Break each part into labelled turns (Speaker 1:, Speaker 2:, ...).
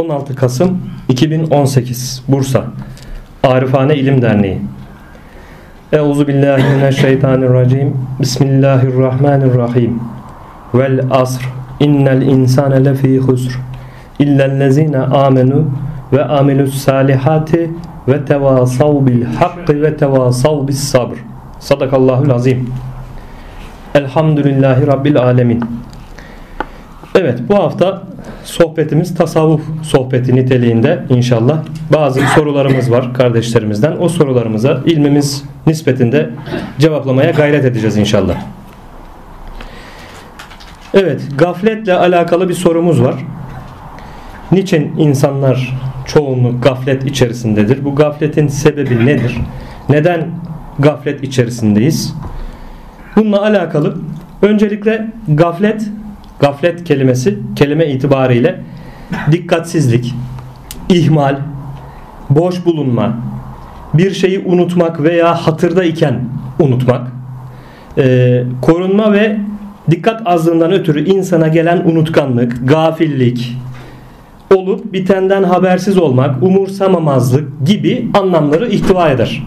Speaker 1: 16 Kasım 2018 Bursa. Arifane İlim Derneği. Euzu billahi mineşşeytanirracim. Bismillahirrahmanirrahim. Vel asr. İnnel insane lefî husr. İllellezine amenu ve amilus salihati ve tevasav bil hakkı ve tevasav bis sabr. Sadakallahul azim. Elhamdülillahi Rabbil alemin. Evet bu hafta sohbetimiz tasavvuf sohbeti niteliğinde inşallah. Bazı sorularımız var kardeşlerimizden. O sorularımıza ilmimiz nispetinde cevaplamaya gayret edeceğiz inşallah. Evet, gafletle alakalı bir sorumuz var. Niçin insanlar çoğunluk gaflet içerisindedir? Bu gafletin sebebi nedir? Neden gaflet içerisindeyiz? Bununla alakalı öncelikle gaflet Gaflet kelimesi kelime itibariyle dikkatsizlik, ihmal, boş bulunma, bir şeyi unutmak veya hatırda iken unutmak, e, korunma ve dikkat azlığından ötürü insana gelen unutkanlık, gafillik, olup bitenden habersiz olmak, umursamamazlık gibi anlamları ihtiva eder.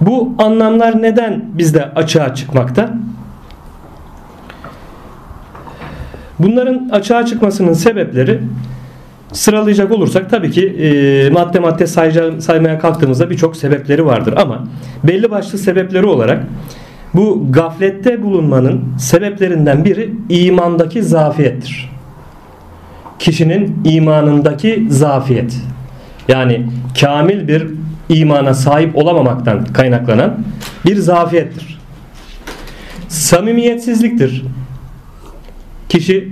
Speaker 1: Bu anlamlar neden bizde açığa çıkmakta? Bunların açığa çıkmasının sebepleri sıralayacak olursak tabii ki e, madde madde sayca, saymaya kalktığımızda birçok sebepleri vardır ama belli başlı sebepleri olarak bu gaflette bulunmanın sebeplerinden biri imandaki zafiyettir. Kişinin imanındaki zafiyet. Yani kamil bir imana sahip olamamaktan kaynaklanan bir zafiyettir. Samimiyetsizliktir kişi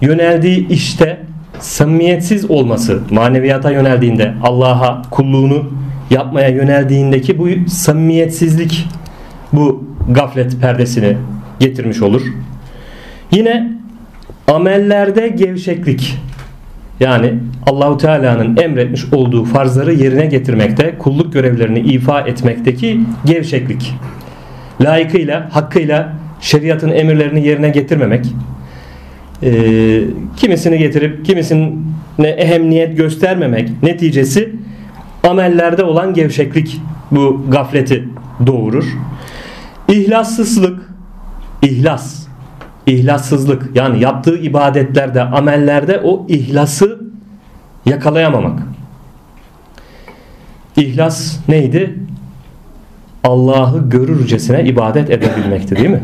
Speaker 1: yöneldiği işte samimiyetsiz olması, maneviyata yöneldiğinde, Allah'a kulluğunu yapmaya yöneldiğindeki bu samimiyetsizlik bu gaflet perdesini getirmiş olur. Yine amellerde gevşeklik yani Allahu Teala'nın emretmiş olduğu farzları yerine getirmekte, kulluk görevlerini ifa etmekteki gevşeklik. Layıkıyla, hakkıyla şeriatın emirlerini yerine getirmemek, e, kimisini getirip kimisine ehemmiyet göstermemek neticesi amellerde olan gevşeklik bu gafleti doğurur. İhlassızlık, ihlas, ihlassızlık yani yaptığı ibadetlerde, amellerde o ihlası yakalayamamak. İhlas neydi? Allah'ı görürcesine ibadet edebilmekti değil mi?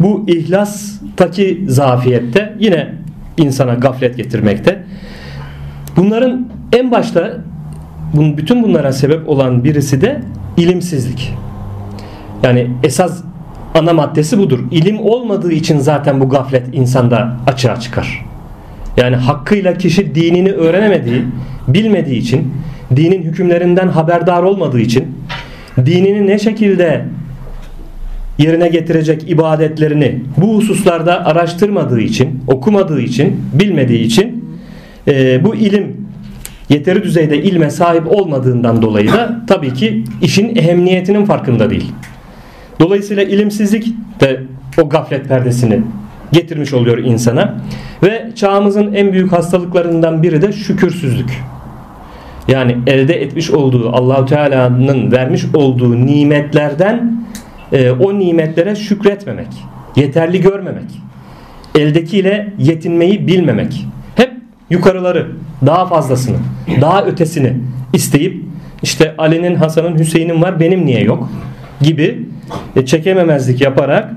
Speaker 1: Bu ihlastaki zafiyette yine insana gaflet getirmekte. Bunların en başta bütün bunlara sebep olan birisi de ilimsizlik. Yani esas ana maddesi budur. İlim olmadığı için zaten bu gaflet insanda açığa çıkar. Yani hakkıyla kişi dinini öğrenemediği, bilmediği için, dinin hükümlerinden haberdar olmadığı için, dinini ne şekilde yerine getirecek ibadetlerini bu hususlarda araştırmadığı için, okumadığı için, bilmediği için e, bu ilim yeteri düzeyde ilme sahip olmadığından dolayı da tabii ki işin ehemmiyetinin farkında değil. Dolayısıyla ilimsizlik de o gaflet perdesini getirmiş oluyor insana. Ve çağımızın en büyük hastalıklarından biri de şükürsüzlük. Yani elde etmiş olduğu Allahu Teala'nın vermiş olduğu nimetlerden e, o nimetlere şükretmemek, yeterli görmemek, eldekiyle yetinmeyi bilmemek. Hep yukarıları, daha fazlasını, daha ötesini isteyip işte Ali'nin, Hasan'ın, Hüseyin'in var benim niye yok gibi e, çekememezlik yaparak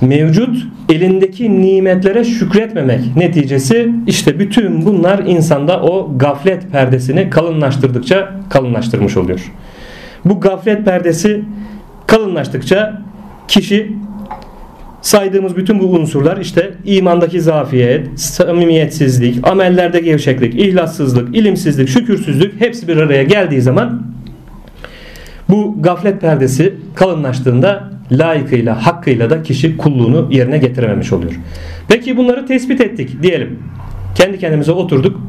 Speaker 1: mevcut elindeki nimetlere şükretmemek neticesi işte bütün bunlar insanda o gaflet perdesini kalınlaştırdıkça kalınlaştırmış oluyor. Bu gaflet perdesi kalınlaştıkça kişi saydığımız bütün bu unsurlar işte imandaki zafiyet, samimiyetsizlik, amellerde gevşeklik, ihlassızlık, ilimsizlik, şükürsüzlük hepsi bir araya geldiği zaman bu gaflet perdesi kalınlaştığında layıkıyla, hakkıyla da kişi kulluğunu yerine getirememiş oluyor. Peki bunları tespit ettik diyelim. Kendi kendimize oturduk.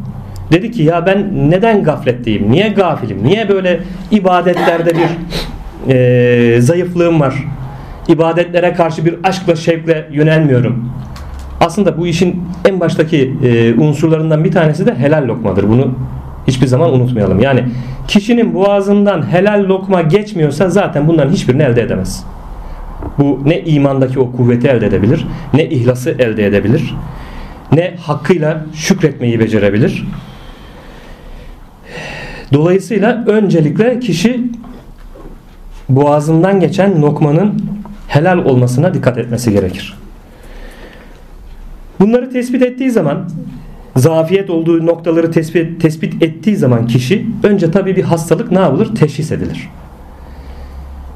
Speaker 1: Dedi ki ya ben neden gafletteyim? Niye gafilim? Niye böyle ibadetlerde bir e, zayıflığım var? İbadetlere karşı bir aşkla şevkle yönelmiyorum. Aslında bu işin en baştaki e, unsurlarından bir tanesi de helal lokmadır. Bunu hiçbir zaman unutmayalım. Yani kişinin boğazından helal lokma geçmiyorsa zaten bunların hiçbirini elde edemez. Bu ne imandaki o kuvveti elde edebilir, ne ihlası elde edebilir, ne hakkıyla şükretmeyi becerebilir. Dolayısıyla öncelikle kişi boğazından geçen lokmanın helal olmasına dikkat etmesi gerekir. Bunları tespit ettiği zaman zafiyet olduğu noktaları tespit, tespit ettiği zaman kişi önce tabii bir hastalık ne yapılır? Teşhis edilir.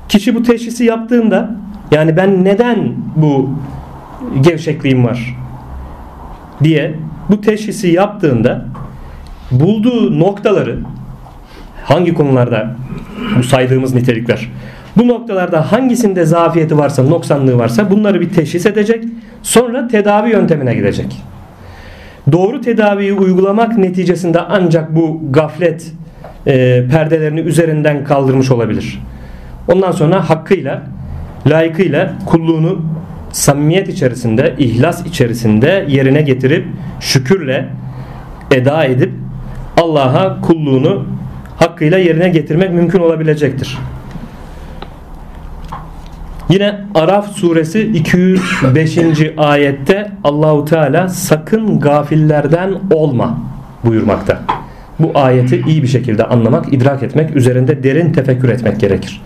Speaker 1: Kişi bu teşhisi yaptığında yani ben neden bu gevşekliğim var diye bu teşhisi yaptığında bulduğu noktaları hangi konularda bu saydığımız nitelikler. Bu noktalarda hangisinde zafiyeti varsa noksanlığı varsa bunları bir teşhis edecek sonra tedavi yöntemine gidecek. Doğru tedaviyi uygulamak neticesinde ancak bu gaflet e, perdelerini üzerinden kaldırmış olabilir. Ondan sonra hakkıyla layıkıyla kulluğunu samimiyet içerisinde, ihlas içerisinde yerine getirip şükürle eda edip Allah'a kulluğunu hakkıyla yerine getirmek mümkün olabilecektir. Yine Araf suresi 205. ayette Allahu Teala sakın gafillerden olma buyurmakta. Bu ayeti iyi bir şekilde anlamak, idrak etmek, üzerinde derin tefekkür etmek gerekir.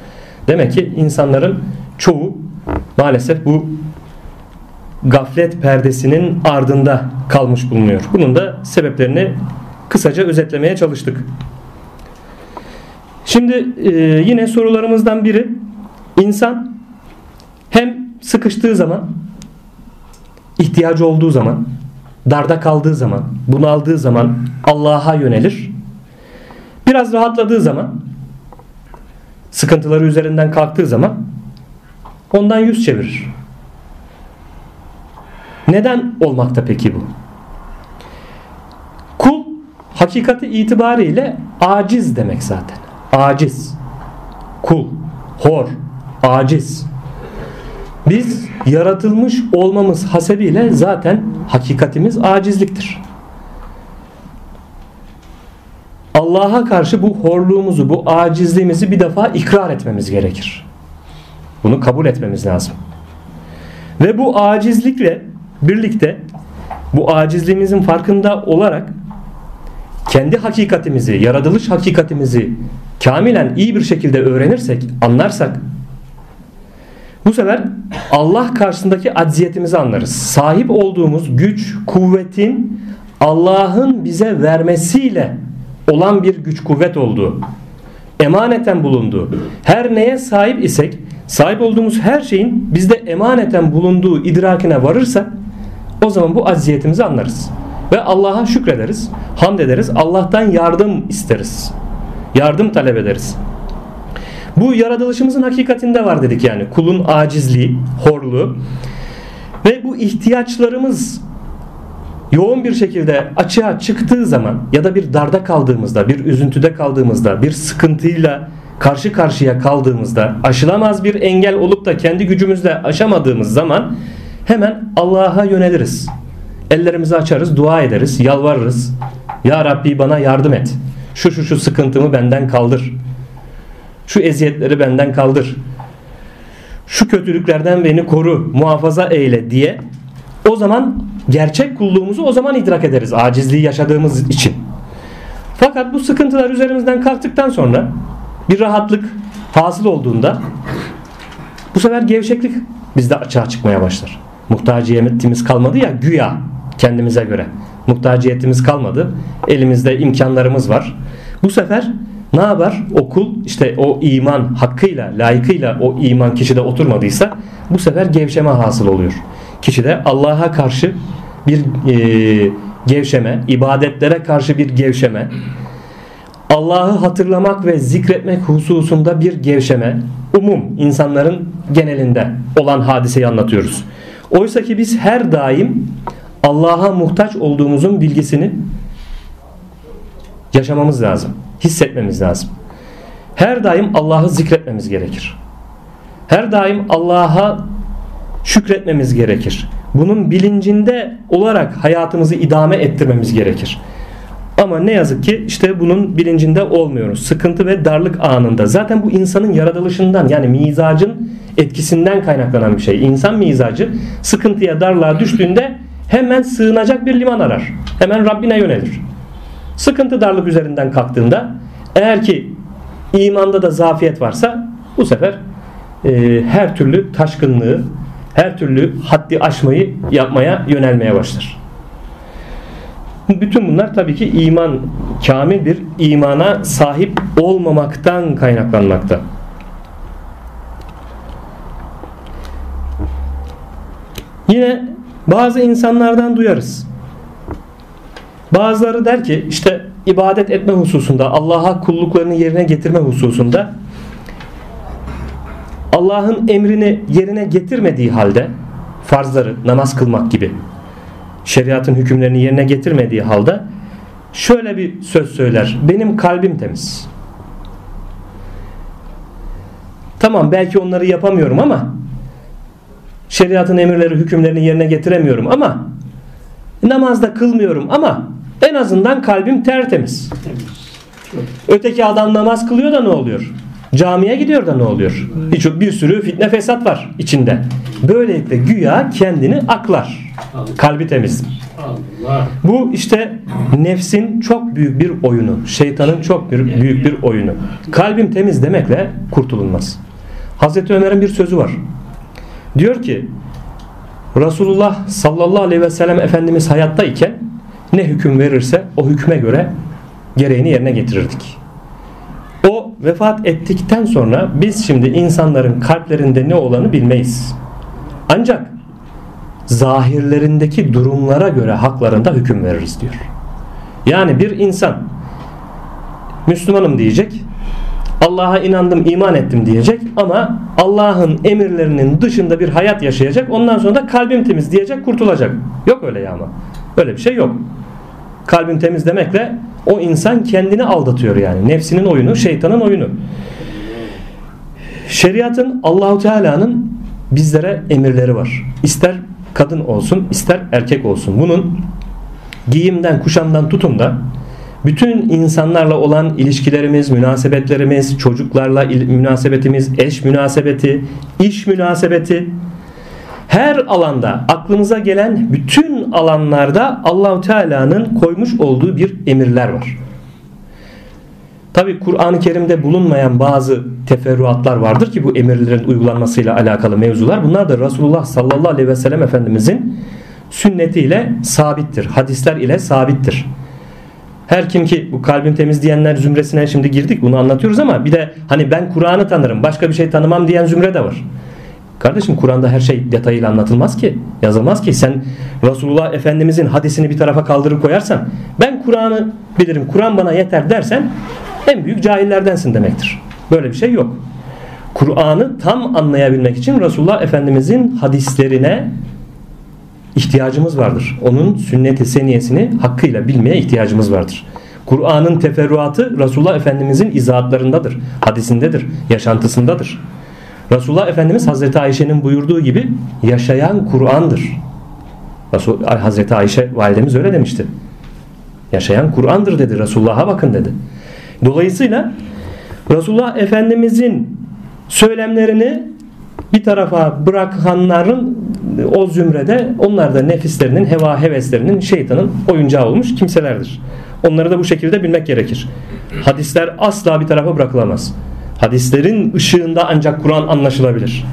Speaker 1: Demek ki insanların çoğu maalesef bu gaflet perdesinin ardında kalmış bulunuyor. Bunun da sebeplerini kısaca özetlemeye çalıştık. Şimdi e, yine sorularımızdan biri insan hem sıkıştığı zaman ihtiyacı olduğu zaman darda kaldığı zaman bunaldığı zaman Allah'a yönelir. Biraz rahatladığı zaman sıkıntıları üzerinden kalktığı zaman ondan yüz çevirir. Neden olmakta peki bu? Kul hakikati itibariyle aciz demek zaten. Aciz. Kul, hor, aciz. Biz yaratılmış olmamız hasebiyle zaten hakikatimiz acizliktir. Allah'a karşı bu horluğumuzu, bu acizliğimizi bir defa ikrar etmemiz gerekir. Bunu kabul etmemiz lazım. Ve bu acizlikle birlikte bu acizliğimizin farkında olarak kendi hakikatimizi, yaratılış hakikatimizi kamilen iyi bir şekilde öğrenirsek, anlarsak bu sefer Allah karşısındaki acziyetimizi anlarız. Sahip olduğumuz güç, kuvvetin Allah'ın bize vermesiyle olan bir güç kuvvet olduğu, emaneten bulunduğu, her neye sahip isek, sahip olduğumuz her şeyin bizde emaneten bulunduğu idrakine varırsak o zaman bu aziyetimizi anlarız. Ve Allah'a şükrederiz, hamd ederiz, Allah'tan yardım isteriz. Yardım talep ederiz. Bu yaratılışımızın hakikatinde var dedik yani. Kulun acizliği, horluğu ve bu ihtiyaçlarımız yoğun bir şekilde açığa çıktığı zaman ya da bir darda kaldığımızda, bir üzüntüde kaldığımızda, bir sıkıntıyla karşı karşıya kaldığımızda, aşılamaz bir engel olup da kendi gücümüzle aşamadığımız zaman hemen Allah'a yöneliriz. Ellerimizi açarız, dua ederiz, yalvarırız. Ya Rabbi bana yardım et. Şu şu şu sıkıntımı benden kaldır. Şu eziyetleri benden kaldır. Şu kötülüklerden beni koru, muhafaza eyle diye o zaman gerçek kulluğumuzu o zaman idrak ederiz acizliği yaşadığımız için. Fakat bu sıkıntılar üzerimizden kalktıktan sonra bir rahatlık hasıl olduğunda bu sefer gevşeklik bizde açığa çıkmaya başlar. Muhtaciyetimiz kalmadı ya güya kendimize göre. Muhtaciyetimiz kalmadı. Elimizde imkanlarımız var. Bu sefer ne yapar? Okul işte o iman hakkıyla, layıkıyla o iman kişide oturmadıysa bu sefer gevşeme hasıl oluyor. Kişide Allah'a karşı bir e, gevşeme, ibadetlere karşı bir gevşeme, Allah'ı hatırlamak ve zikretmek hususunda bir gevşeme, umum insanların genelinde olan hadiseyi anlatıyoruz. Oysa ki biz her daim Allah'a muhtaç olduğumuzun bilgisini yaşamamız lazım. Hissetmemiz lazım. Her daim Allah'ı zikretmemiz gerekir. Her daim Allah'a şükretmemiz gerekir. bunun bilincinde olarak hayatımızı idame ettirmemiz gerekir. Ama ne yazık ki işte bunun bilincinde olmuyoruz. Sıkıntı ve darlık anında. Zaten bu insanın yaratılışından yani mizacın etkisinden kaynaklanan bir şey. İnsan mizacı sıkıntıya darlığa düştüğünde hemen sığınacak bir liman arar. Hemen Rabbine yönelir. Sıkıntı darlık üzerinden kalktığında eğer ki imanda da zafiyet varsa bu sefer e, her türlü taşkınlığı, her türlü haddi aşmayı yapmaya yönelmeye başlar. Bütün bunlar tabii ki iman, kamil bir imana sahip olmamaktan kaynaklanmakta. Yine bazı insanlardan duyarız. Bazıları der ki işte ibadet etme hususunda, Allah'a kulluklarını yerine getirme hususunda Allah'ın emrini yerine getirmediği halde farzları, namaz kılmak gibi şeriatın hükümlerini yerine getirmediği halde şöyle bir söz söyler. Benim kalbim temiz. Tamam belki onları yapamıyorum ama şeriatın emirleri, hükümlerini yerine getiremiyorum ama namazda kılmıyorum ama en azından kalbim tertemiz. Öteki adam namaz kılıyor da ne oluyor? Camiye gidiyor da ne oluyor? Birçok bir sürü fitne fesat var içinde. Böylelikle güya kendini aklar. Kalbi temiz. Bu işte nefsin çok büyük bir oyunu. Şeytanın çok büyük bir oyunu. Kalbim temiz demekle kurtulunmaz. Hazreti Ömer'in bir sözü var. Diyor ki Resulullah sallallahu aleyhi ve sellem Efendimiz hayattayken ne hüküm verirse o hükme göre gereğini yerine getirirdik. O vefat ettikten sonra biz şimdi insanların kalplerinde ne olanı bilmeyiz. Ancak zahirlerindeki durumlara göre haklarında hüküm veririz diyor. Yani bir insan Müslümanım diyecek, Allah'a inandım, iman ettim diyecek ama Allah'ın emirlerinin dışında bir hayat yaşayacak. Ondan sonra da kalbim temiz diyecek, kurtulacak. Yok öyle ya ama. Öyle bir şey yok. Kalbim temiz demekle o insan kendini aldatıyor yani. Nefsinin oyunu, şeytanın oyunu. Şeriatın Allahu Teala'nın bizlere emirleri var. İster kadın olsun, ister erkek olsun. Bunun giyimden, kuşamdan tutun da bütün insanlarla olan ilişkilerimiz, münasebetlerimiz, çocuklarla münasebetimiz, eş münasebeti, iş münasebeti her alanda aklımıza gelen bütün alanlarda Allahu Teala'nın koymuş olduğu bir emirler var. Tabi Kur'an-ı Kerim'de bulunmayan bazı teferruatlar vardır ki bu emirlerin uygulanmasıyla alakalı mevzular. Bunlar da Resulullah sallallahu aleyhi ve sellem Efendimizin sünnetiyle sabittir. Hadisler ile sabittir. Her kim ki bu kalbim temiz diyenler zümresine şimdi girdik bunu anlatıyoruz ama bir de hani ben Kur'an'ı tanırım başka bir şey tanımam diyen zümre de var. Kardeşim Kur'an'da her şey detayıyla anlatılmaz ki. Yazılmaz ki. Sen Resulullah Efendimizin hadisini bir tarafa kaldırıp koyarsan ben Kur'an'ı bilirim. Kur'an bana yeter dersen en büyük cahillerdensin demektir. Böyle bir şey yok. Kur'an'ı tam anlayabilmek için Resulullah Efendimizin hadislerine ihtiyacımız vardır. Onun sünnet-i seniyesini hakkıyla bilmeye ihtiyacımız vardır. Kur'an'ın teferruatı Resulullah Efendimizin izahatlarındadır, hadisindedir, yaşantısındadır. Resulullah Efendimiz Hazreti Ayşe'nin buyurduğu gibi yaşayan Kur'an'dır. Hazreti Ayşe validemiz öyle demişti. Yaşayan Kur'an'dır dedi. Resulullah'a bakın dedi. Dolayısıyla Resulullah Efendimizin söylemlerini bir tarafa bırakanların o zümrede onlar da nefislerinin, heva heveslerinin, şeytanın oyuncağı olmuş kimselerdir. Onları da bu şekilde bilmek gerekir. Hadisler asla bir tarafa bırakılamaz. Hadislerin ışığında ancak Kur'an anlaşılabilir.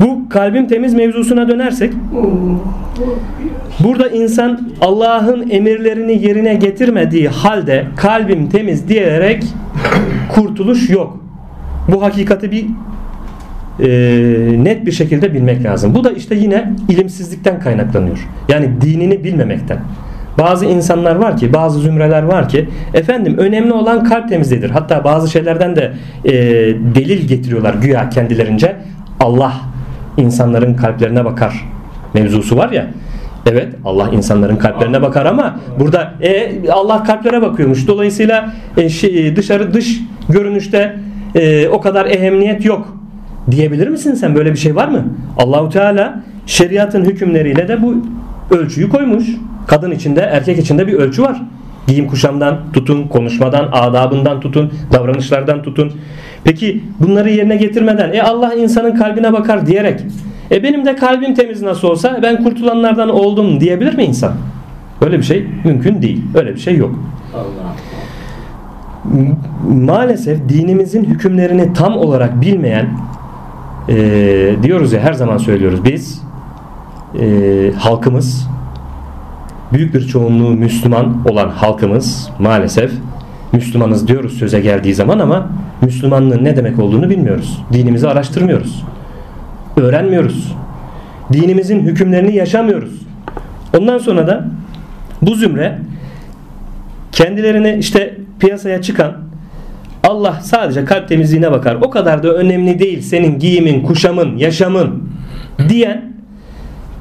Speaker 1: Bu kalbim temiz mevzusuna dönersek burada insan Allah'ın emirlerini yerine getirmediği halde kalbim temiz diyerek kurtuluş yok. Bu hakikati bir e, net bir şekilde bilmek lazım. Bu da işte yine ilimsizlikten kaynaklanıyor. Yani dinini bilmemekten. Bazı insanlar var ki, bazı zümreler var ki efendim önemli olan kalp temizliğidir. Hatta bazı şeylerden de e, delil getiriyorlar güya kendilerince. Allah insanların kalplerine bakar mevzusu var ya. Evet Allah insanların kalplerine bakar ama burada e, Allah kalplere bakıyormuş. Dolayısıyla e, şey, dışarı dış görünüşte e, o kadar ehemmiyet yok diyebilir misin sen? Böyle bir şey var mı? Allahu Teala şeriatın hükümleriyle de bu ölçüyü koymuş. Kadın içinde erkek içinde bir ölçü var. Giyim kuşamdan tutun, konuşmadan, adabından tutun, davranışlardan tutun. Peki bunları yerine getirmeden e Allah insanın kalbine bakar diyerek e benim de kalbim temiz nasıl olsa ben kurtulanlardan oldum diyebilir mi insan? Öyle bir şey mümkün değil. Öyle bir şey yok. Allah. Maalesef dinimizin hükümlerini tam olarak bilmeyen e, diyoruz ya her zaman söylüyoruz biz e, halkımız büyük bir çoğunluğu Müslüman olan halkımız maalesef Müslümanız diyoruz söze geldiği zaman ama Müslümanlığın ne demek olduğunu bilmiyoruz. Dinimizi araştırmıyoruz. Öğrenmiyoruz. Dinimizin hükümlerini yaşamıyoruz. Ondan sonra da bu zümre kendilerini işte piyasaya çıkan Allah sadece kalp temizliğine bakar. O kadar da önemli değil senin giyimin, kuşamın, yaşamın diyen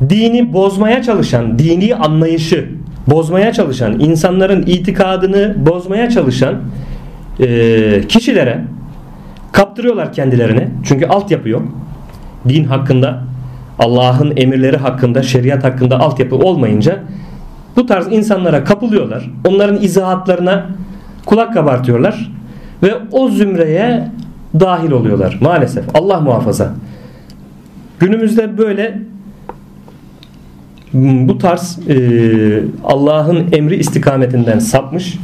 Speaker 1: dini bozmaya çalışan, dini anlayışı bozmaya çalışan, insanların itikadını bozmaya çalışan e, kişilere kaptırıyorlar kendilerini. Çünkü altyapı yok. Din hakkında, Allah'ın emirleri hakkında, şeriat hakkında altyapı olmayınca bu tarz insanlara kapılıyorlar. Onların izahatlarına kulak kabartıyorlar ve o zümreye dahil oluyorlar maalesef. Allah muhafaza. Günümüzde böyle bu tarz e, Allah'ın emri istikametinden sapmış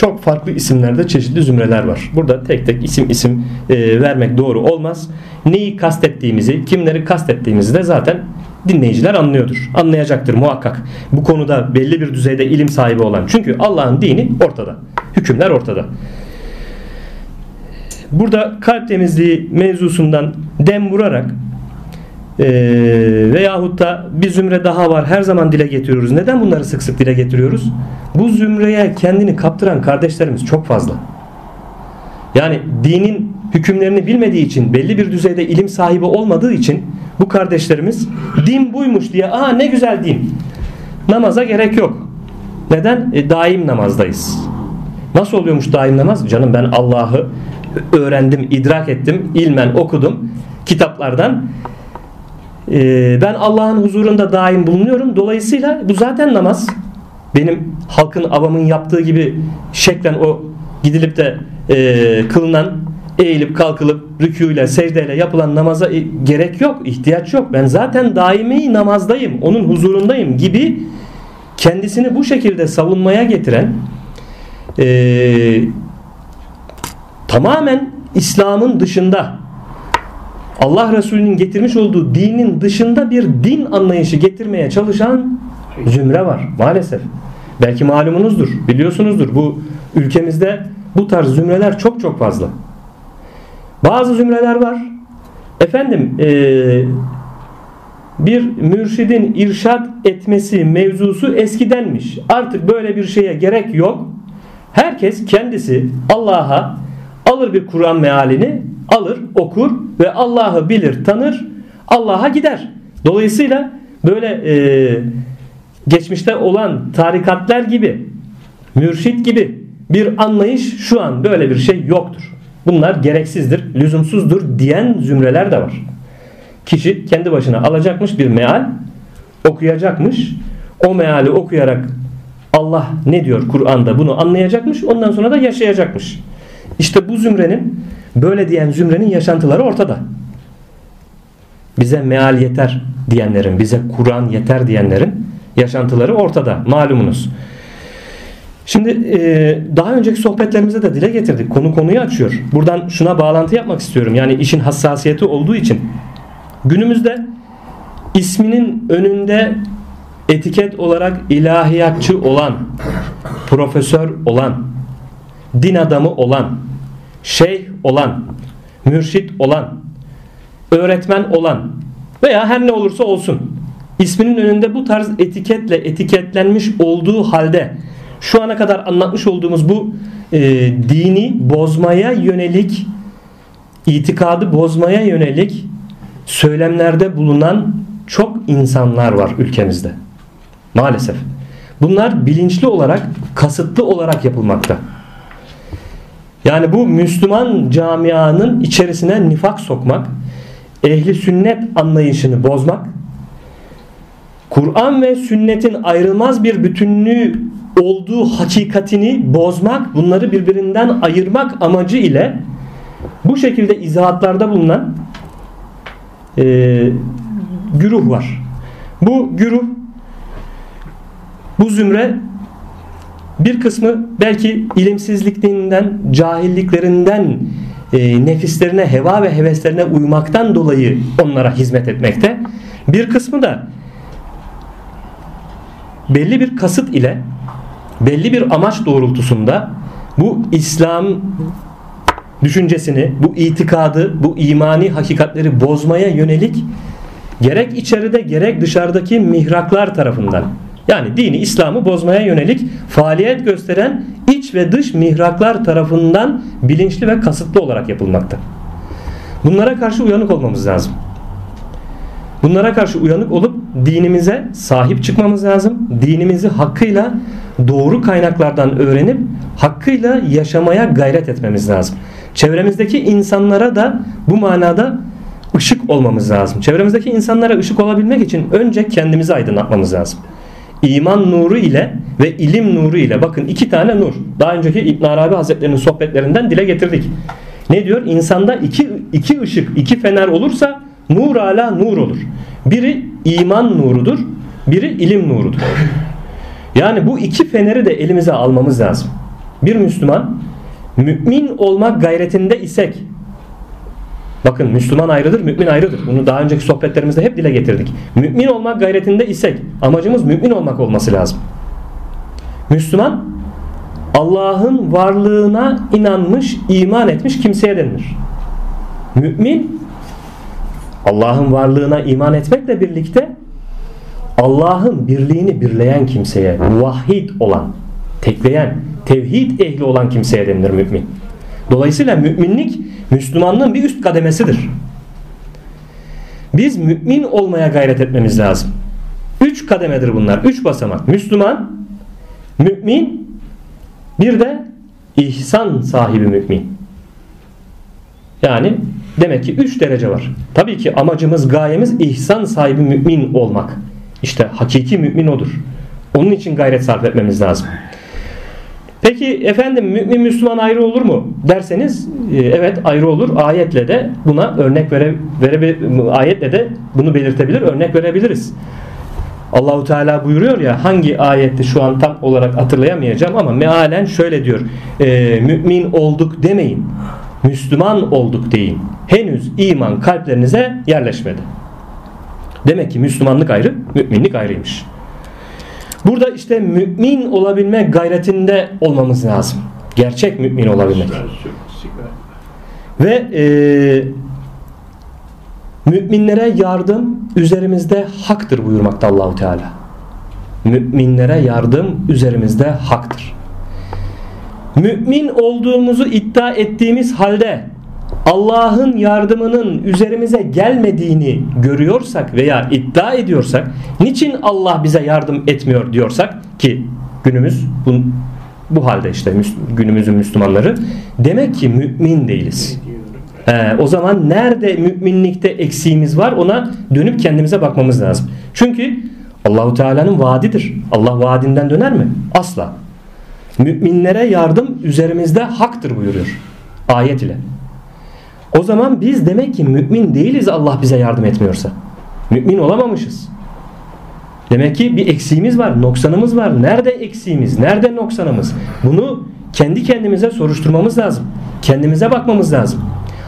Speaker 1: çok farklı isimlerde çeşitli zümreler var. Burada tek tek isim isim e, vermek doğru olmaz. Neyi kastettiğimizi, kimleri kastettiğimizi de zaten dinleyiciler anlıyordur. Anlayacaktır muhakkak. Bu konuda belli bir düzeyde ilim sahibi olan. Çünkü Allah'ın dini ortada. Hükümler ortada. Burada kalp temizliği mevzusundan dem vurarak e, veyahut da bir zümre daha var her zaman dile getiriyoruz. Neden bunları sık sık dile getiriyoruz? Bu zümreye kendini kaptıran kardeşlerimiz çok fazla. Yani dinin hükümlerini bilmediği için belli bir düzeyde ilim sahibi olmadığı için bu kardeşlerimiz din buymuş diye aa ne güzel din. Namaza gerek yok. Neden? E, daim namazdayız. Nasıl oluyormuş daim namaz? Canım ben Allah'ı öğrendim, idrak ettim, ilmen okudum kitaplardan. E, ben Allah'ın huzurunda daim bulunuyorum. Dolayısıyla bu zaten namaz. Benim halkın avamın yaptığı gibi şeklen o gidilip de e, kılınan eğilip kalkılıp rükûyle secdeyle yapılan namaza gerek yok, ihtiyaç yok. Ben zaten daimi namazdayım, onun huzurundayım gibi kendisini bu şekilde savunmaya getiren e, tamamen İslam'ın dışında Allah Resulü'nün getirmiş olduğu dinin dışında bir din anlayışı getirmeye çalışan zümre var maalesef. Belki malumunuzdur, biliyorsunuzdur. Bu ülkemizde bu tarz zümreler çok çok fazla. Bazı zümreler var. Efendim e, bir mürşidin irşat etmesi mevzusu eskidenmiş. Artık böyle bir şeye gerek yok. Herkes kendisi Allah'a alır bir Kur'an mealini alır okur ve Allah'ı bilir tanır Allah'a gider. Dolayısıyla böyle e, geçmişte olan tarikatlar gibi mürşit gibi bir anlayış şu an böyle bir şey yoktur. Bunlar gereksizdir, lüzumsuzdur diyen zümreler de var. Kişi kendi başına alacakmış bir meal, okuyacakmış. O meali okuyarak Allah ne diyor Kur'an'da bunu anlayacakmış. Ondan sonra da yaşayacakmış. İşte bu zümrenin böyle diyen zümrenin yaşantıları ortada. Bize meal yeter diyenlerin, bize Kur'an yeter diyenlerin yaşantıları ortada malumunuz. Şimdi e, daha önceki sohbetlerimizde de dile getirdik. Konu konuyu açıyor. Buradan şuna bağlantı yapmak istiyorum. Yani işin hassasiyeti olduğu için. Günümüzde isminin önünde etiket olarak ilahiyatçı olan, profesör olan, din adamı olan, şeyh olan, mürşit olan, öğretmen olan veya her ne olursa olsun isminin önünde bu tarz etiketle etiketlenmiş olduğu halde şu ana kadar anlatmış olduğumuz bu e, dini bozmaya yönelik itikadı bozmaya yönelik söylemlerde bulunan çok insanlar var ülkemizde. Maalesef. Bunlar bilinçli olarak, kasıtlı olarak yapılmakta. Yani bu Müslüman camianın içerisine nifak sokmak, ehli sünnet anlayışını bozmak, Kur'an ve sünnetin ayrılmaz bir bütünlüğü olduğu hakikatini bozmak, bunları birbirinden ayırmak amacı ile bu şekilde izahatlarda bulunan e, güruh var. Bu güruh bu zümre bir kısmı belki ilimsizliklerinden, cahilliklerinden, e, nefislerine, heva ve heveslerine uymaktan dolayı onlara hizmet etmekte. Bir kısmı da belli bir kasıt ile belli bir amaç doğrultusunda bu İslam düşüncesini, bu itikadı, bu imani hakikatleri bozmaya yönelik gerek içeride gerek dışarıdaki mihraklar tarafından yani dini İslam'ı bozmaya yönelik faaliyet gösteren iç ve dış mihraklar tarafından bilinçli ve kasıtlı olarak yapılmakta. Bunlara karşı uyanık olmamız lazım. Bunlara karşı uyanık olup dinimize sahip çıkmamız lazım. Dinimizi hakkıyla doğru kaynaklardan öğrenip hakkıyla yaşamaya gayret etmemiz lazım. Çevremizdeki insanlara da bu manada ışık olmamız lazım. Çevremizdeki insanlara ışık olabilmek için önce kendimizi aydınlatmamız lazım. İman nuru ile ve ilim nuru ile bakın iki tane nur. Daha önceki İbn Arabi Hazretlerinin sohbetlerinden dile getirdik. Ne diyor? İnsanda iki, iki ışık, iki fener olursa nur ala nur olur. Biri iman nurudur, biri ilim nurudur. Yani bu iki feneri de elimize almamız lazım. Bir Müslüman mümin olmak gayretinde isek Bakın Müslüman ayrıdır, mümin ayrıdır. Bunu daha önceki sohbetlerimizde hep dile getirdik. Mümin olmak gayretinde isek amacımız mümin olmak olması lazım. Müslüman Allah'ın varlığına inanmış, iman etmiş kimseye denilir. Mümin Allah'ın varlığına iman etmekle birlikte Allah'ın birliğini birleyen kimseye, vahid olan, tekleyen, tevhid ehli olan kimseye denilir mümin. Dolayısıyla müminlik Müslümanlığın bir üst kademesidir. Biz mümin olmaya gayret etmemiz lazım. Üç kademedir bunlar. Üç basamak. Müslüman, mümin, bir de ihsan sahibi mümin. Yani demek ki üç derece var. Tabii ki amacımız, gayemiz ihsan sahibi mümin olmak. İşte hakiki mümin odur. Onun için gayret sarf etmemiz lazım. Peki efendim mümin Müslüman ayrı olur mu derseniz e, evet ayrı olur. Ayetle de buna örnek vere, vere ayetle de bunu belirtebilir, örnek verebiliriz. Allahu Teala buyuruyor ya hangi ayette şu an tam olarak hatırlayamayacağım ama mealen şöyle diyor. E, mümin olduk demeyin. Müslüman olduk deyin. Henüz iman kalplerinize yerleşmedi. Demek ki Müslümanlık ayrı, müminlik ayrıymış. Burada işte mümin olabilme gayretinde olmamız lazım. Gerçek mümin olabilmek. Ve e, müminlere yardım üzerimizde haktır buyurmakta Allahu Teala. Müminlere yardım üzerimizde haktır. Mümin olduğumuzu iddia ettiğimiz halde Allah'ın yardımının üzerimize gelmediğini görüyorsak veya iddia ediyorsak niçin Allah bize yardım etmiyor diyorsak ki günümüz bu, bu halde işte günümüzün Müslümanları demek ki mümin değiliz. Ee, o zaman nerede müminlikte eksiğimiz var ona dönüp kendimize bakmamız lazım. Çünkü Allahu Teala'nın vaadidir. Allah vaadinden döner mi? Asla. Müminlere yardım üzerimizde haktır buyuruyor ayet ile. O zaman biz demek ki mümin değiliz Allah bize yardım etmiyorsa. Mümin olamamışız. Demek ki bir eksiğimiz var, noksanımız var. Nerede eksiğimiz, nerede noksanımız? Bunu kendi kendimize soruşturmamız lazım. Kendimize bakmamız lazım.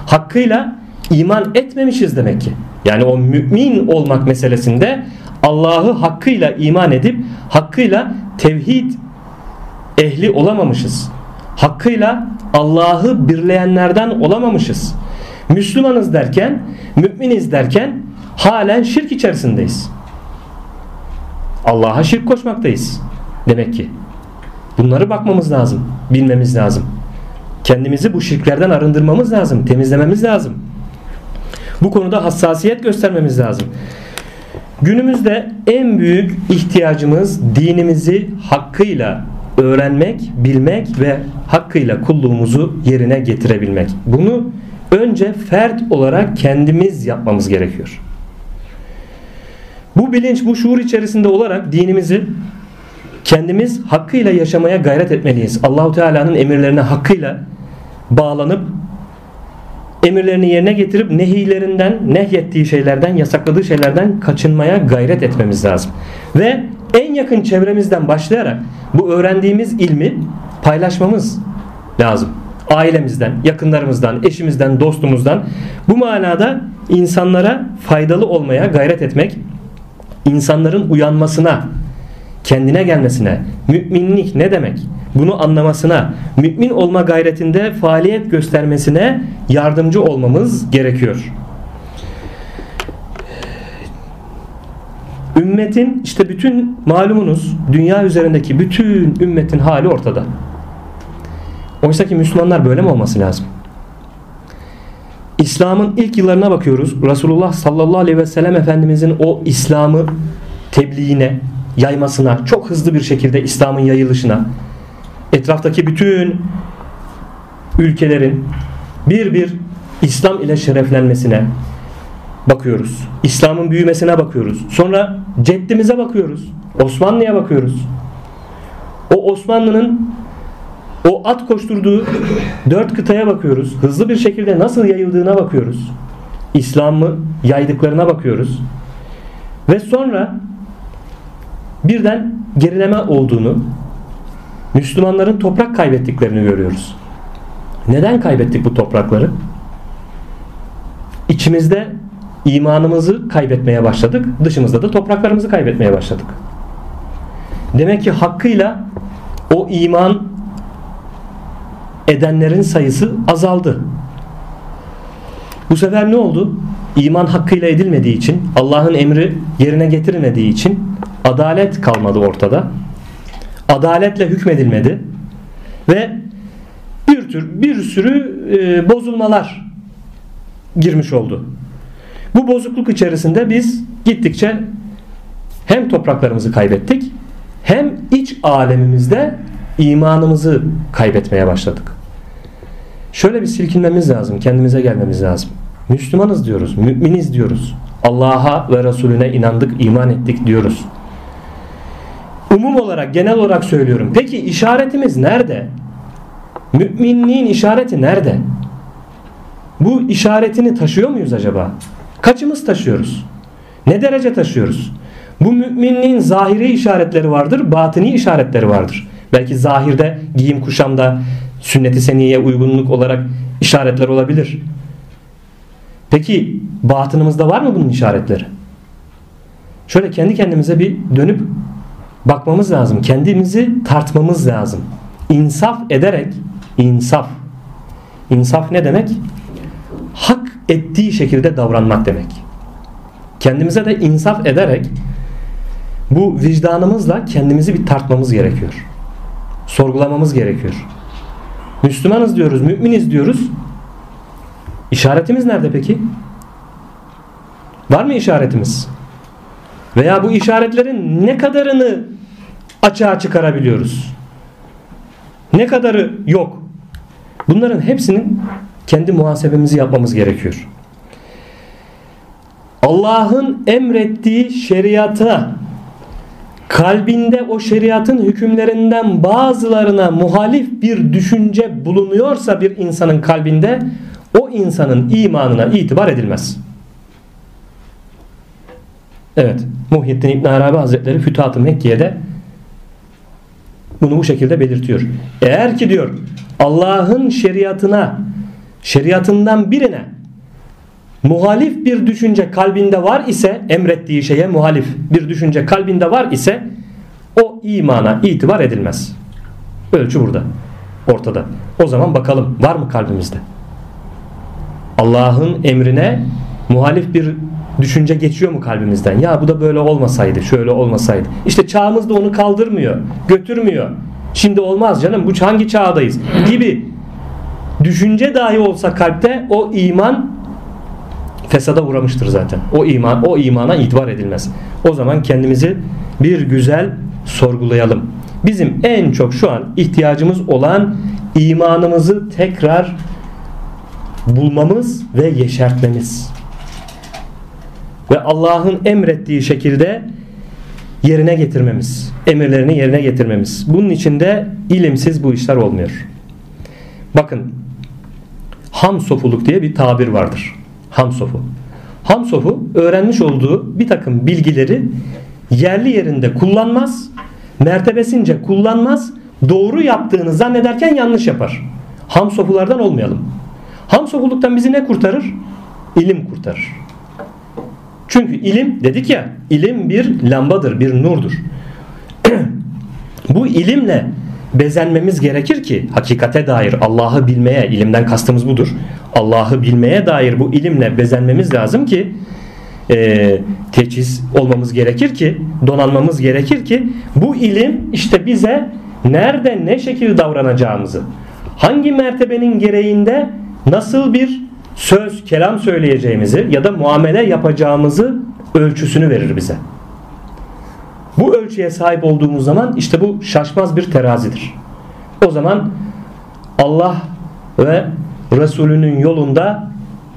Speaker 1: Hakkıyla iman etmemişiz demek ki. Yani o mümin olmak meselesinde Allah'ı hakkıyla iman edip hakkıyla tevhid ehli olamamışız. Hakkıyla Allah'ı birleyenlerden olamamışız. Müslümanız derken, müminiz derken halen şirk içerisindeyiz. Allah'a şirk koşmaktayız. Demek ki. Bunları bakmamız lazım. Bilmemiz lazım. Kendimizi bu şirklerden arındırmamız lazım. Temizlememiz lazım. Bu konuda hassasiyet göstermemiz lazım. Günümüzde en büyük ihtiyacımız dinimizi hakkıyla öğrenmek, bilmek ve hakkıyla kulluğumuzu yerine getirebilmek. Bunu önce fert olarak kendimiz yapmamız gerekiyor. Bu bilinç, bu şuur içerisinde olarak dinimizi kendimiz hakkıyla yaşamaya gayret etmeliyiz. Allahu Teala'nın emirlerine hakkıyla bağlanıp emirlerini yerine getirip nehilerinden, nehyettiği şeylerden, yasakladığı şeylerden kaçınmaya gayret etmemiz lazım. Ve en yakın çevremizden başlayarak bu öğrendiğimiz ilmi paylaşmamız lazım. Ailemizden, yakınlarımızdan, eşimizden, dostumuzdan bu manada insanlara faydalı olmaya gayret etmek, insanların uyanmasına, kendine gelmesine, müminlik ne demek? Bunu anlamasına, mümin olma gayretinde faaliyet göstermesine yardımcı olmamız gerekiyor. Ümmetin işte bütün malumunuz dünya üzerindeki bütün ümmetin hali ortada. Oysa ki Müslümanlar böyle mi olması lazım? İslam'ın ilk yıllarına bakıyoruz. Resulullah sallallahu aleyhi ve sellem Efendimizin o İslam'ı tebliğine, yaymasına, çok hızlı bir şekilde İslam'ın yayılışına, etraftaki bütün ülkelerin bir bir İslam ile şereflenmesine bakıyoruz. İslam'ın büyümesine bakıyoruz. Sonra ceddimize bakıyoruz. Osmanlı'ya bakıyoruz. O Osmanlı'nın o at koşturduğu dört kıtaya bakıyoruz. Hızlı bir şekilde nasıl yayıldığına bakıyoruz. İslam'ı yaydıklarına bakıyoruz. Ve sonra birden gerileme olduğunu, Müslümanların toprak kaybettiklerini görüyoruz. Neden kaybettik bu toprakları? İçimizde imanımızı kaybetmeye başladık. Dışımızda da topraklarımızı kaybetmeye başladık. Demek ki hakkıyla o iman edenlerin sayısı azaldı. Bu sefer ne oldu? İman hakkıyla edilmediği için, Allah'ın emri yerine getirilmediği için adalet kalmadı ortada. Adaletle hükmedilmedi ve bir tür bir sürü e, bozulmalar girmiş oldu. Bu bozukluk içerisinde biz gittikçe hem topraklarımızı kaybettik hem iç alemimizde imanımızı kaybetmeye başladık. Şöyle bir silkinmemiz lazım, kendimize gelmemiz lazım. Müslümanız diyoruz, müminiz diyoruz. Allah'a ve Resulüne inandık, iman ettik diyoruz. Umum olarak, genel olarak söylüyorum. Peki işaretimiz nerede? Müminliğin işareti nerede? Bu işaretini taşıyor muyuz acaba? Kaçımız taşıyoruz? Ne derece taşıyoruz? Bu müminliğin zahiri işaretleri vardır, batini işaretleri vardır. Belki zahirde giyim kuşamda sünnet-i seniyeye uygunluk olarak işaretler olabilir. Peki batınımızda var mı bunun işaretleri? Şöyle kendi kendimize bir dönüp bakmamız lazım. Kendimizi tartmamız lazım. İnsaf ederek insaf. İnsaf ne demek? Hak ettiği şekilde davranmak demek. Kendimize de insaf ederek bu vicdanımızla kendimizi bir tartmamız gerekiyor. Sorgulamamız gerekiyor. Müslümanız diyoruz, müminiz diyoruz. İşaretimiz nerede peki? Var mı işaretimiz? Veya bu işaretlerin ne kadarını açığa çıkarabiliyoruz? Ne kadarı yok? Bunların hepsinin kendi muhasebemizi yapmamız gerekiyor. Allah'ın emrettiği şeriata kalbinde o şeriatın hükümlerinden bazılarına muhalif bir düşünce bulunuyorsa bir insanın kalbinde o insanın imanına itibar edilmez. Evet. Muhyiddin İbn Arabi Hazretleri Fütuhat-ı Mekke'de bunu bu şekilde belirtiyor. Eğer ki diyor Allah'ın şeriatına şeriatından birine muhalif bir düşünce kalbinde var ise emrettiği şeye muhalif bir düşünce kalbinde var ise o imana itibar edilmez. Ölçü burada. Ortada. O zaman bakalım var mı kalbimizde? Allah'ın emrine muhalif bir düşünce geçiyor mu kalbimizden? Ya bu da böyle olmasaydı, şöyle olmasaydı. İşte çağımız da onu kaldırmıyor, götürmüyor. Şimdi olmaz canım bu hangi çağdayız gibi düşünce dahi olsa kalpte o iman fesada uğramıştır zaten. O iman o imana itibar edilmez. O zaman kendimizi bir güzel sorgulayalım. Bizim en çok şu an ihtiyacımız olan imanımızı tekrar bulmamız ve yeşertmemiz. Ve Allah'ın emrettiği şekilde yerine getirmemiz. Emirlerini yerine getirmemiz. Bunun için de ilimsiz bu işler olmuyor. Bakın ham sofuluk diye bir tabir vardır. Ham sofu. Ham sofu öğrenmiş olduğu bir takım bilgileri yerli yerinde kullanmaz, mertebesince kullanmaz, doğru yaptığını zannederken yanlış yapar. Ham sofulardan olmayalım. Ham sofuluktan bizi ne kurtarır? İlim kurtarır. Çünkü ilim dedik ya, ilim bir lambadır, bir nurdur. Bu ilimle bezenmemiz gerekir ki hakikate dair Allah'ı bilmeye, ilimden kastımız budur. Allah'ı bilmeye dair bu ilimle bezenmemiz lazım ki e, teçhiz olmamız gerekir ki donanmamız gerekir ki bu ilim işte bize nerede ne şekilde davranacağımızı hangi mertebenin gereğinde nasıl bir söz kelam söyleyeceğimizi ya da muamele yapacağımızı ölçüsünü verir bize. Bu ölçüye sahip olduğumuz zaman işte bu şaşmaz bir terazidir. O zaman Allah ve Resulünün yolunda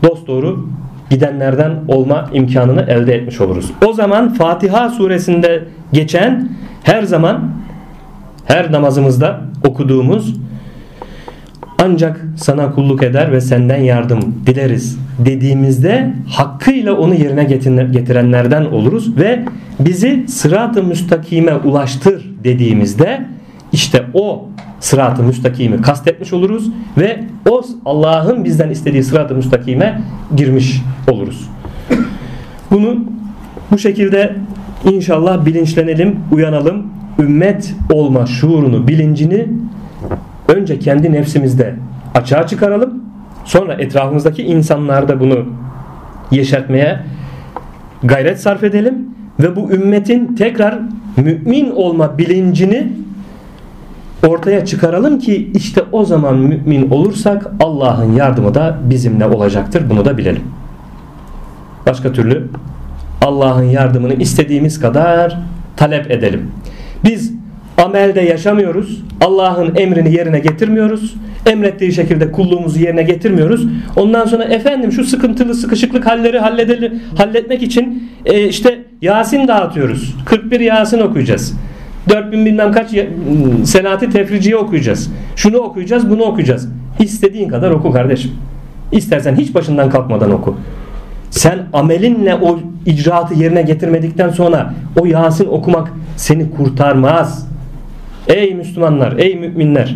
Speaker 1: dosdoğru gidenlerden olma imkanını elde etmiş oluruz. O zaman Fatiha suresinde geçen her zaman her namazımızda okuduğumuz ancak sana kulluk eder ve senden yardım dileriz dediğimizde hakkıyla onu yerine getirenlerden oluruz ve bizi sırat-ı müstakime ulaştır dediğimizde işte o sırat-ı müstakimi kastetmiş oluruz ve o Allah'ın bizden istediği sırat-ı müstakime girmiş oluruz. Bunu bu şekilde inşallah bilinçlenelim, uyanalım. Ümmet olma şuurunu, bilincini önce kendi nefsimizde açığa çıkaralım. Sonra etrafımızdaki insanlarda bunu yeşertmeye gayret sarf edelim ve bu ümmetin tekrar mümin olma bilincini ortaya çıkaralım ki işte o zaman mümin olursak Allah'ın yardımı da bizimle olacaktır. Bunu da bilelim. Başka türlü Allah'ın yardımını istediğimiz kadar talep edelim. Biz amelde yaşamıyoruz. Allah'ın emrini yerine getirmiyoruz. Emrettiği şekilde kulluğumuzu yerine getirmiyoruz. Ondan sonra efendim şu sıkıntılı sıkışıklık halleri halledelim, halletmek için e, işte Yasin dağıtıyoruz. 41 Yasin okuyacağız. 4000 bilmem kaç senati tefriciye okuyacağız. Şunu okuyacağız, bunu okuyacağız. İstediğin kadar oku kardeşim. İstersen hiç başından kalkmadan oku. Sen amelinle o icraatı yerine getirmedikten sonra o Yasin okumak seni kurtarmaz. Ey Müslümanlar, ey müminler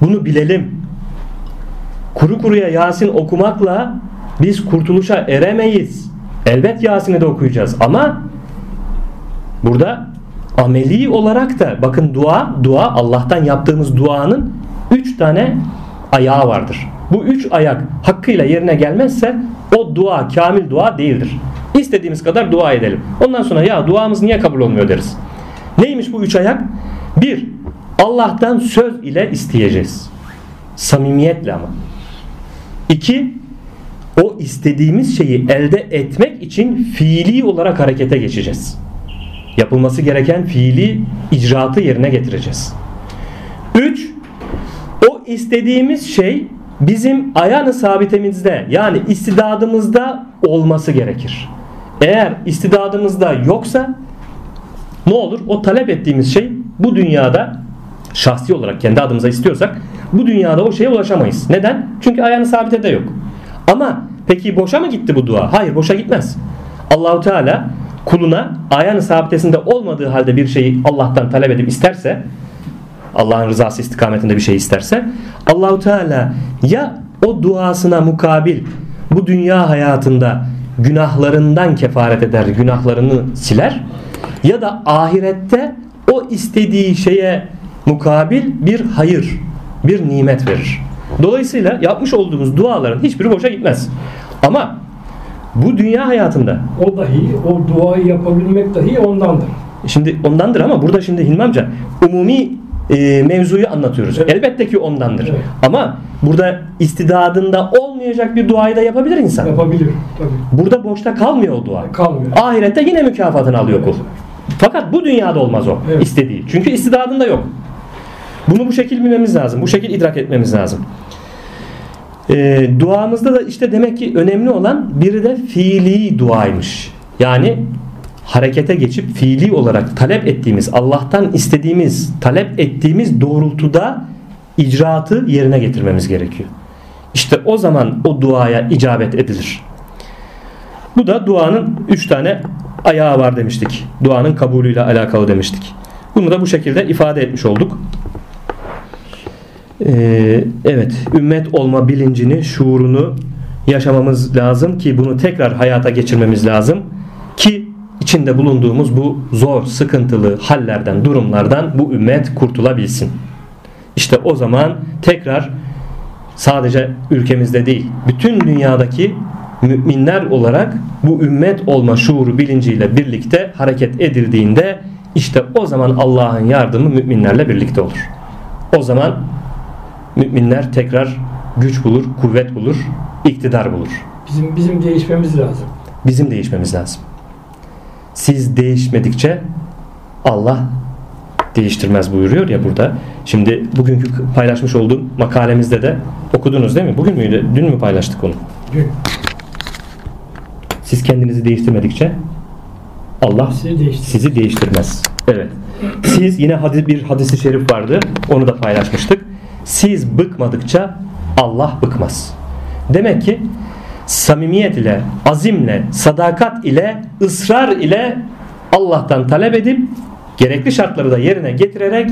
Speaker 1: bunu bilelim. Kuru kuruya Yasin okumakla biz kurtuluşa eremeyiz. Elbet Yasin'i de okuyacağız ama burada ameli olarak da bakın dua, dua Allah'tan yaptığımız duanın üç tane ayağı vardır. Bu üç ayak hakkıyla yerine gelmezse o dua kamil dua değildir. İstediğimiz kadar dua edelim. Ondan sonra ya duamız niye kabul olmuyor deriz. Neymiş bu üç ayak? Bir, Allah'tan söz ile isteyeceğiz. Samimiyetle ama. İki, o istediğimiz şeyi elde etmek için fiili olarak harekete geçeceğiz. Yapılması gereken fiili icraatı yerine getireceğiz. Üç, o istediğimiz şey bizim ayağını sabitemizde yani istidadımızda olması gerekir. Eğer istidadımızda yoksa ne olur? O talep ettiğimiz şey bu dünyada şahsi olarak kendi adımıza istiyorsak bu dünyada o şeye ulaşamayız. Neden? Çünkü ayağını sabitede yok. Ama peki boşa mı gitti bu dua? Hayır boşa gitmez. Allahu Teala kuluna ayağını sabitesinde olmadığı halde bir şeyi Allah'tan talep edip isterse Allah'ın rızası istikametinde bir şey isterse Allahu Teala ya o duasına mukabil bu dünya hayatında günahlarından kefaret eder, günahlarını siler ya da ahirette o istediği şeye mukabil bir hayır, bir nimet verir. Dolayısıyla yapmış olduğumuz duaların hiçbiri boşa gitmez. Ama bu dünya hayatında
Speaker 2: o dahi o duayı yapabilmek dahi ondandır.
Speaker 1: Şimdi ondandır ama burada şimdi Hilmi amca umumi e, mevzuyu anlatıyoruz. Evet. Elbette ki ondandır. Evet. Ama burada istidadında olmayacak bir duayı da yapabilir insan.
Speaker 2: Yapabilir. Tabii.
Speaker 1: Burada boşta kalmıyor o dua.
Speaker 2: Kalmıyor.
Speaker 1: Ahirette yine mükafatını alıyor evet. kul. Fakat bu dünyada olmaz o evet. istediği. Çünkü istidadında yok. Bunu bu şekil bilmemiz lazım. Bu şekil idrak etmemiz lazım. E, duamızda da işte demek ki önemli olan biri de fiili duaymış. Yani harekete geçip fiili olarak talep ettiğimiz, Allah'tan istediğimiz, talep ettiğimiz doğrultuda icraatı yerine getirmemiz gerekiyor. İşte o zaman o duaya icabet edilir. Bu da duanın üç tane ayağı var demiştik. Duanın kabulüyle alakalı demiştik. Bunu da bu şekilde ifade etmiş olduk. Ee, evet, ümmet olma bilincini, şuurunu yaşamamız lazım ki bunu tekrar hayata geçirmemiz lazım ki içinde bulunduğumuz bu zor, sıkıntılı hallerden, durumlardan bu ümmet kurtulabilsin. İşte o zaman tekrar sadece ülkemizde değil, bütün dünyadaki müminler olarak bu ümmet olma şuuru bilinciyle birlikte hareket edildiğinde işte o zaman Allah'ın yardımı müminlerle birlikte olur. O zaman müminler tekrar güç bulur, kuvvet bulur, iktidar bulur.
Speaker 2: Bizim bizim değişmemiz lazım.
Speaker 1: Bizim değişmemiz lazım. Siz değişmedikçe Allah değiştirmez buyuruyor ya burada. Şimdi bugünkü paylaşmış olduğum makalemizde de okudunuz değil mi? Bugün müydü? Dün mü paylaştık onu?
Speaker 2: Dün
Speaker 1: Siz kendinizi değiştirmedikçe Allah
Speaker 2: sizi değişti.
Speaker 1: sizi değiştirmez. Evet. Siz yine hadis bir hadisi şerif vardı. Onu da paylaşmıştık. Siz bıkmadıkça Allah bıkmaz. Demek ki samimiyet ile, azimle, sadakat ile, ısrar ile Allah'tan talep edip gerekli şartları da yerine getirerek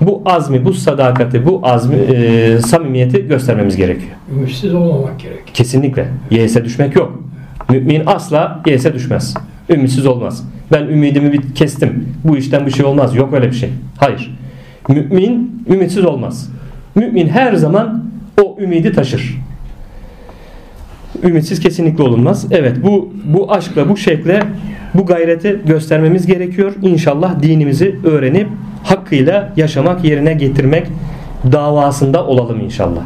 Speaker 1: bu azmi, bu sadakati, bu azmi, e, samimiyeti göstermemiz gerekiyor.
Speaker 2: Ümitsiz olmamak gerek.
Speaker 1: Kesinlikle. Yese düşmek yok. Mümin asla yese düşmez. Ümitsiz olmaz. Ben ümidimi bir kestim. Bu işten bir şey olmaz. Yok öyle bir şey. Hayır. Mümin ümitsiz olmaz. Mümin her zaman o ümidi taşır. Ümitsiz kesinlikle olunmaz. Evet bu bu aşkla bu şekle bu gayreti göstermemiz gerekiyor. İnşallah dinimizi öğrenip hakkıyla yaşamak yerine getirmek davasında olalım inşallah.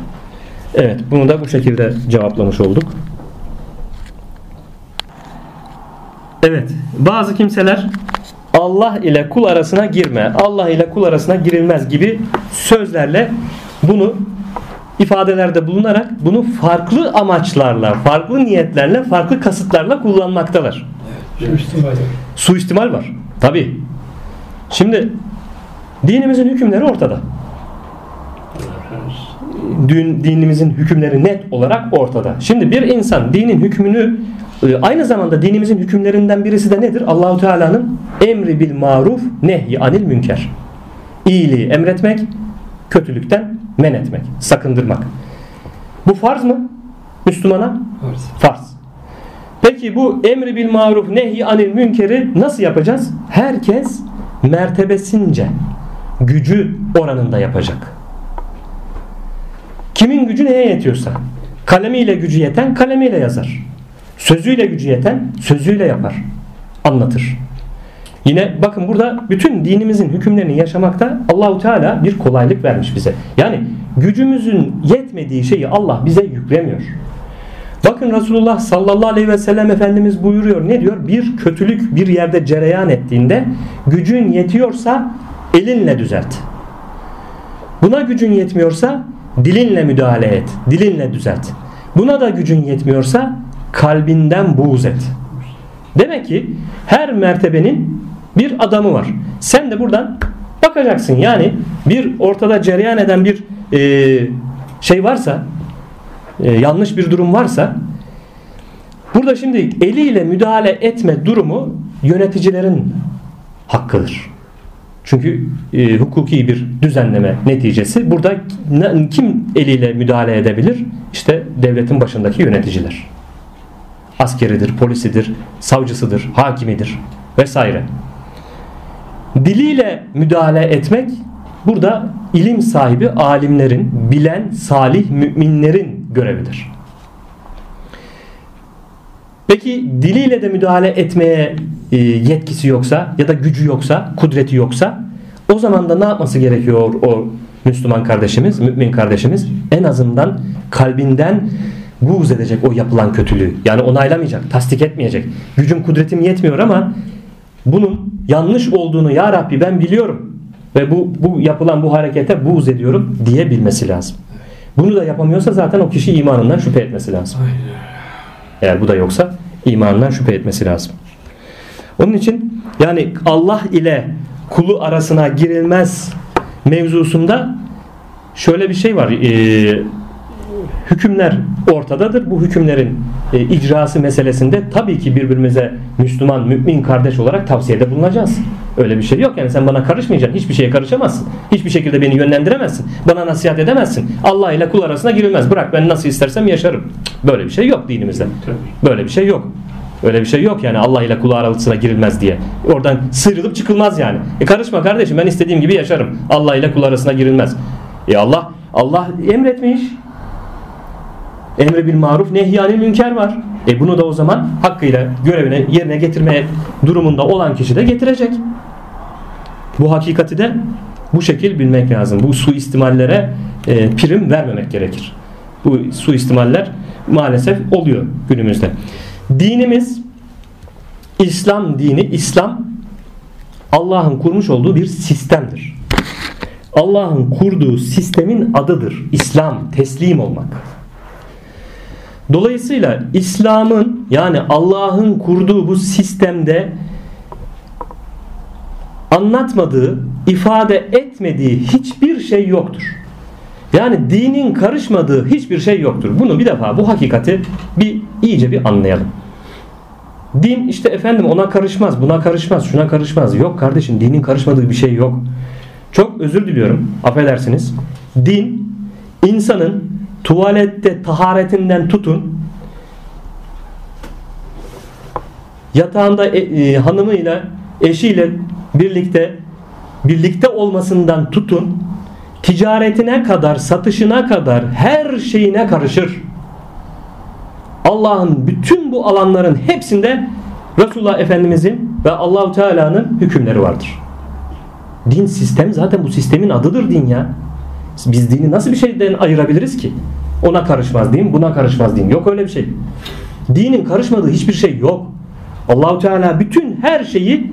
Speaker 1: Evet bunu da bu şekilde cevaplamış olduk. Evet bazı kimseler Allah ile kul arasına girme, Allah ile kul arasına girilmez gibi sözlerle bunu ifadelerde bulunarak bunu farklı amaçlarla, farklı niyetlerle, farklı kasıtlarla kullanmaktalar.
Speaker 2: Suistimal.
Speaker 1: Suistimal var. Tabi. Şimdi dinimizin hükümleri ortada. Din, dinimizin hükümleri net olarak ortada. Şimdi bir insan dinin hükmünü aynı zamanda dinimizin hükümlerinden birisi de nedir? Allahu Teala'nın emri bil maruf nehy anil münker. İyiliği emretmek, kötülükten men etmek, sakındırmak. Bu farz mı? Müslümana
Speaker 2: Farz.
Speaker 1: farz. Peki bu emri bil maruf nehy anil münkeri nasıl yapacağız? Herkes mertebesince gücü oranında yapacak. Kimin gücü neye yetiyorsa kalemiyle gücü yeten kalemiyle yazar. Sözüyle gücü yeten sözüyle yapar. Anlatır. Yine bakın burada bütün dinimizin hükümlerini yaşamakta Allahu Teala bir kolaylık vermiş bize. Yani gücümüzün yetmediği şeyi Allah bize yüklemiyor. Bakın Resulullah sallallahu aleyhi ve sellem Efendimiz buyuruyor. Ne diyor? Bir kötülük bir yerde cereyan ettiğinde gücün yetiyorsa elinle düzelt. Buna gücün yetmiyorsa dilinle müdahale et. Dilinle düzelt. Buna da gücün yetmiyorsa kalbinden buğz et. Demek ki her mertebenin bir adamı var. Sen de buradan bakacaksın. Yani bir ortada cereyan eden bir e, şey varsa e, yanlış bir durum varsa burada şimdi eliyle müdahale etme durumu yöneticilerin hakkıdır. Çünkü e, hukuki bir düzenleme neticesi burada kim eliyle müdahale edebilir? İşte devletin başındaki yöneticiler. Askeridir, polisidir, savcısıdır, hakimidir vesaire. Diliyle müdahale etmek burada ilim sahibi alimlerin, bilen salih müminlerin görevidir. Peki diliyle de müdahale etmeye e, yetkisi yoksa ya da gücü yoksa, kudreti yoksa o zaman da ne yapması gerekiyor o Müslüman kardeşimiz, mümin kardeşimiz? En azından kalbinden buğz edecek o yapılan kötülüğü. Yani onaylamayacak, tasdik etmeyecek. Gücüm kudretim yetmiyor ama bunun yanlış olduğunu ya Rabbi ben biliyorum ve bu, bu yapılan bu harekete buğz ediyorum diyebilmesi lazım. Bunu da yapamıyorsa zaten o kişi imanından şüphe etmesi lazım. Eğer bu da yoksa imanından şüphe etmesi lazım. Onun için yani Allah ile kulu arasına girilmez mevzusunda şöyle bir şey var. Ee, hükümler ortadadır. Bu hükümlerin e, icrası meselesinde tabii ki birbirimize Müslüman, mümin kardeş olarak tavsiyede bulunacağız. Öyle bir şey yok yani sen bana karışmayacaksın. Hiçbir şeye karışamazsın. Hiçbir şekilde beni yönlendiremezsin. Bana nasihat edemezsin. Allah ile kul arasına girilmez. Bırak ben nasıl istersem yaşarım. Böyle bir şey yok dinimizde. Böyle bir şey yok. Öyle bir şey yok yani Allah ile kul arasına girilmez diye. Oradan sıyrılıp çıkılmaz yani. E karışma kardeşim ben istediğim gibi yaşarım. Allah ile kul arasına girilmez. E Allah Allah emretmiş. Emre bil maruf nehyanil münker var. E bunu da o zaman hakkıyla görevine yerine getirmeye durumunda olan kişi de getirecek. Bu hakikati de bu şekil bilmek lazım. Bu suistimallere e, prim vermemek gerekir. Bu suistimaller maalesef oluyor günümüzde. Dinimiz İslam dini, İslam Allah'ın kurmuş olduğu bir sistemdir. Allah'ın kurduğu sistemin adıdır. İslam, teslim olmak. Dolayısıyla İslam'ın yani Allah'ın kurduğu bu sistemde anlatmadığı, ifade etmediği hiçbir şey yoktur. Yani dinin karışmadığı hiçbir şey yoktur. Bunu bir defa bu hakikati bir iyice bir anlayalım. Din işte efendim ona karışmaz, buna karışmaz, şuna karışmaz. Yok kardeşim dinin karışmadığı bir şey yok. Çok özür diliyorum, affedersiniz. Din insanın tuvalette taharetinden tutun yatağında e, e, hanımıyla eşiyle birlikte birlikte olmasından tutun ticaretine kadar satışına kadar her şeyine karışır. Allah'ın bütün bu alanların hepsinde Resulullah Efendimizin ve Allahu Teala'nın hükümleri vardır. Din sistem zaten bu sistemin adıdır din ya. Biz dini nasıl bir şeyden ayırabiliriz ki? Ona karışmaz din, buna karışmaz din. Yok öyle bir şey. Dinin karışmadığı hiçbir şey yok. Allahu Teala bütün her şeyi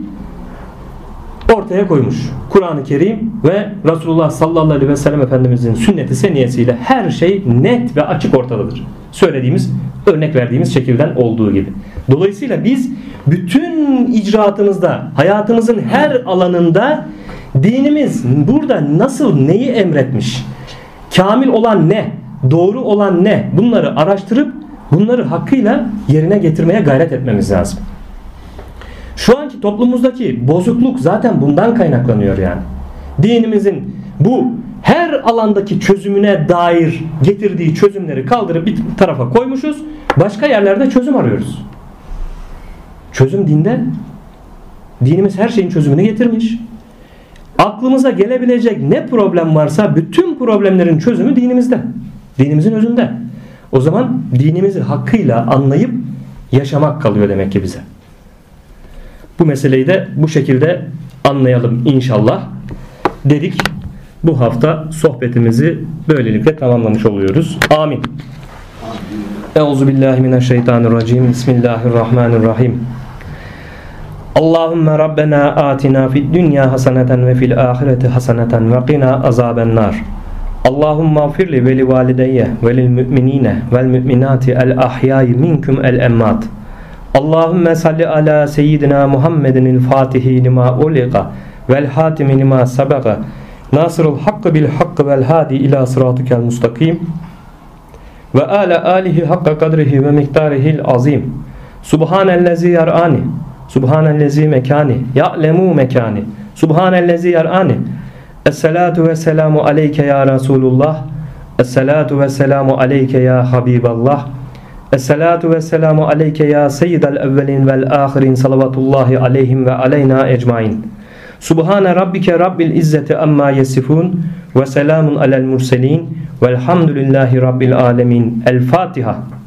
Speaker 1: ortaya koymuş. Kur'an-ı Kerim ve Resulullah sallallahu aleyhi ve sellem Efendimizin sünneti seniyesiyle her şey net ve açık ortadadır. Söylediğimiz, örnek verdiğimiz şekilden olduğu gibi. Dolayısıyla biz bütün icraatımızda, hayatımızın her alanında dinimiz burada nasıl neyi emretmiş? Kamil olan ne? Doğru olan ne? Bunları araştırıp bunları hakkıyla yerine getirmeye gayret etmemiz lazım. Şu anki toplumumuzdaki bozukluk zaten bundan kaynaklanıyor yani. Dinimizin bu her alandaki çözümüne dair getirdiği çözümleri kaldırıp bir tarafa koymuşuz. Başka yerlerde çözüm arıyoruz. Çözüm dinde. Dinimiz her şeyin çözümünü getirmiş. Aklımıza gelebilecek ne problem varsa bütün problemlerin çözümü dinimizde. Dinimizin özünde. O zaman dinimizi hakkıyla anlayıp yaşamak kalıyor demek ki bize. Bu meseleyi de bu şekilde anlayalım inşallah. Dedik bu hafta sohbetimizi böylelikle tamamlamış oluyoruz. Amin. Euzu billahi mineşşeytanirracim. Bismillahirrahmanirrahim. Allahümme Rabbena atina fid dünya haseneten ve fil ahireti haseneten ve qina azaben nar. Allahümme afirli ve li valideyye ve lil müminine vel müminati el ahyayi minkum el emmat. Allahümme salli ala seyyidina Muhammedin il fatihi lima uliqa vel hatimi lima sabaka nasırul hakkı bil hakkı vel hadi ila sıratikel mustakim ve ala alihi hakka kadrihi ve miktarihil azim subhanellezi yar'ani subhanellezi mekani ya'lemu mekani subhanellezi yar'ani Esselatu ve selamu aleyke ya Resulullah Esselatu ve selamu aleyke ya Habiballah Esselatu ve selamu aleyke ya seyyidel evvelin vel ahirin salavatullahi aleyhim ve aleyna ecmain. Subhane rabbike rabbil izzeti amma yesifun ve selamun alel murselin velhamdülillahi rabbil alemin. El Fatiha.